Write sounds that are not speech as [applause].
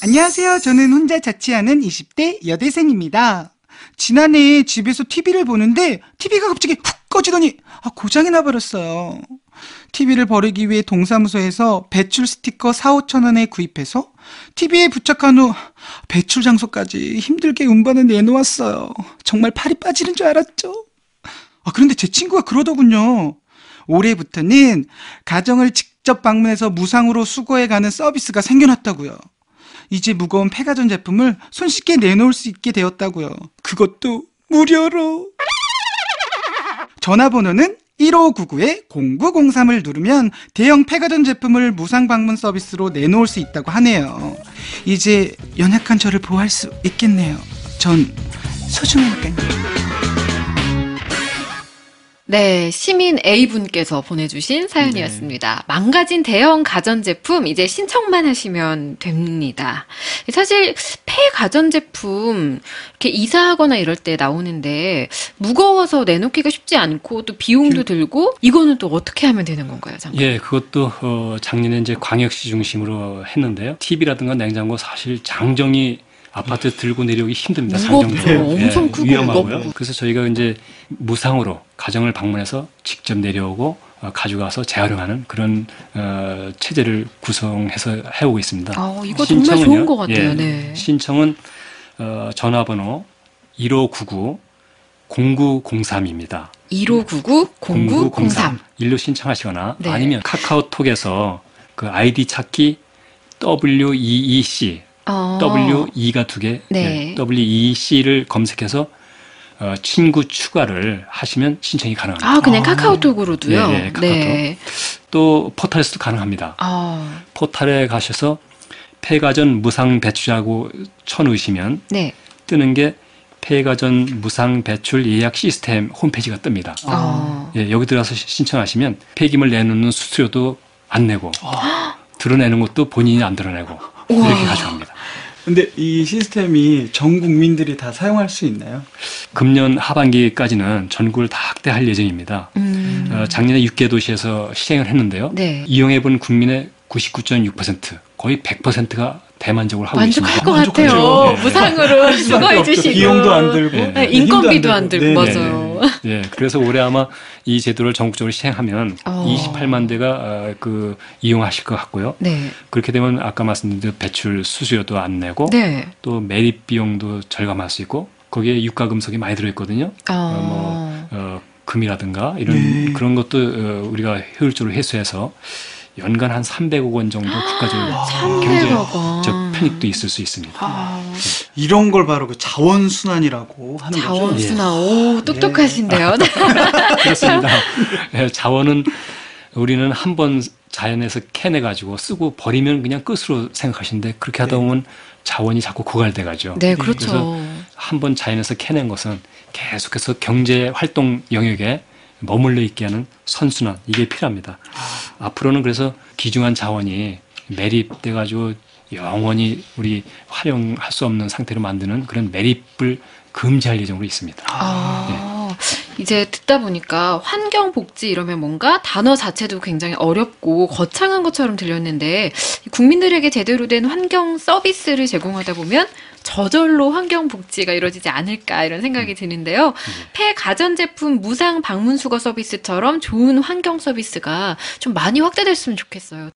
안녕하세요. 저는 혼자 자취하는 20대 여대생입니다. 지난해 집에서 TV를 보는데 TV가 갑자기 훅 꺼지더니 아, 고장이 나버렸어요. TV를 버리기 위해 동사무소에서 배출 스티커 4, 5천 원에 구입해서 TV에 부착한 후 배출 장소까지 힘들게 운반을 내놓았어요. 정말 팔이 빠지는 줄 알았죠. 아, 그런데 제 친구가 그러더군요. 올해부터는 가정을 직접 방문해서 무상으로 수거해 가는 서비스가 생겨났다고요. 이제 무거운 폐가전 제품을 손쉽게 내놓을 수 있게 되었다고요. 그것도 무료로. 전화번호는 1599-0903을 누르면 대형 폐가전 제품을 무상 방문 서비스로 내놓을 수 있다고 하네요. 이제 연약한 저를 보호할 수 있겠네요. 전 소중하니까요. 네, 시민 A분께서 보내주신 사연이었습니다. 망가진 대형 가전제품 이제 신청만 하시면 됩니다. 사실 폐 가전제품 이렇게 이사하거나 이럴 때 나오는데 무거워서 내놓기가 쉽지 않고 또 비용도 들고 이거는 또 어떻게 하면 되는 건가요, 장관? 예, 그것도 어, 작년에 이제 광역시 중심으로 했는데요. TV라든가 냉장고 사실 장정이 아파트 들고 내려오기 힘듭니다. 무겁죠. 장정도. 엄청 크고 위험하고요. 무겁고. 그래서 저희가 이제 무상으로 가정을 방문해서 직접 내려오고 어, 가져가서 재활용하는 그런 어, 체제를 구성해서 해오고 있습니다. 아, 이거 정말 신청은요? 좋은 것 같아요. 예, 네. 신청은 어, 전화번호 1599 0903입니다. 1599-0903. 일로 신청하시거나 네. 아니면 카카오톡에서 그 아이디 찾기 WEEC 어, W2가 두 개, 네. WEEC를 검색해서 어, 친구 추가를 하시면 신청이 가능합니다. 아, 그냥 아. 카카오톡으로도요? 네, 네, 카카오톡. 네. 또 포털에서도 가능합니다. 아, 포털에 가셔서 폐가전 무상 배출하고 쳐넣으시면 네. 뜨는 게 폐가전 무상 배출 예약 시스템 홈페이지가 뜹니다. 아. 예, 여기 들어가서 시- 신청하시면 폐기물 내놓는 수수료도 안 내고 드러내는 것도 본인이 안 드러내고 우와. 이렇게 가져갑니다. 근데 이 시스템이 전 국민들이 다 사용할 수 있나요? 금년 하반기까지는 전국을 다 확대할 예정입니다. 음. 어, 작년에 6개 도시에서 시행을 했는데요. 네. 이용해 본 국민의 99.6% 거의 100%가 대만족으로 하고 만족할 있습니다. 것 같아요. 만족하죠. 무상으로 수거해 주시고. 비용도 안 들고 네. 네, 인건비도 안안 들고. 들고, 네, 네, 맞아요. 네. [laughs] 예, 그래서 올해 아마 이 제도를 전국적으로 시행하면 어. 28만 대가 어, 그 이용하실 것 같고요. 네. 그렇게 되면 아까 말씀드린 대로 배출 수수료도 안 내고 네. 또 매립 비용도 절감할 수 있고 거기에 유가 금속이 많이 들어있거든요. 어, 어, 어, 금이라든가 이런 네. 그런 것도 어, 우리가 효율적으로 해소해서 연간 한 300억 원 정도 국가적으로 경제 300억 원. 저 편익도 있을 수 있습니다. 아, 이런 걸 바로 그 자원순환이라고 하는 거죠. 자원순환. 오, 똑똑하신데요. [laughs] 그렇습니다. 예, 자원은 우리는 한 번 자연에서 캐내 가지고 쓰고 버리면 그냥 끝으로 생각하시는데 그렇게 하다 네. 보면 자원이 자꾸 고갈돼 가죠. 네, 그렇죠. 한 번 자연에서 캐낸 것은 계속해서 경제 활동 영역에 머물러 있게 하는 선순환 이게 필요합니다. 앞으로는 그래서 귀중한 자원이 매립돼 가지고 영원히 우리 활용할 수 없는 상태로 만드는 그런 매립을 금지할 예정으로 있습니다. 아, 이제 듣다 보니까 환경복지 이러면 뭔가 단어 자체도 굉장히 어렵고 거창한 것처럼 들렸는데 국민들에게 제대로 된 환경 서비스를 제공하다 보면 저절로 환경 복지가 이루어지지 않을까 이런 생각이 드는데요. 폐 가전제품 무상 방문 수거 서비스처럼 좋은 환경 서비스가 좀 많이 확대됐으면 좋겠어요.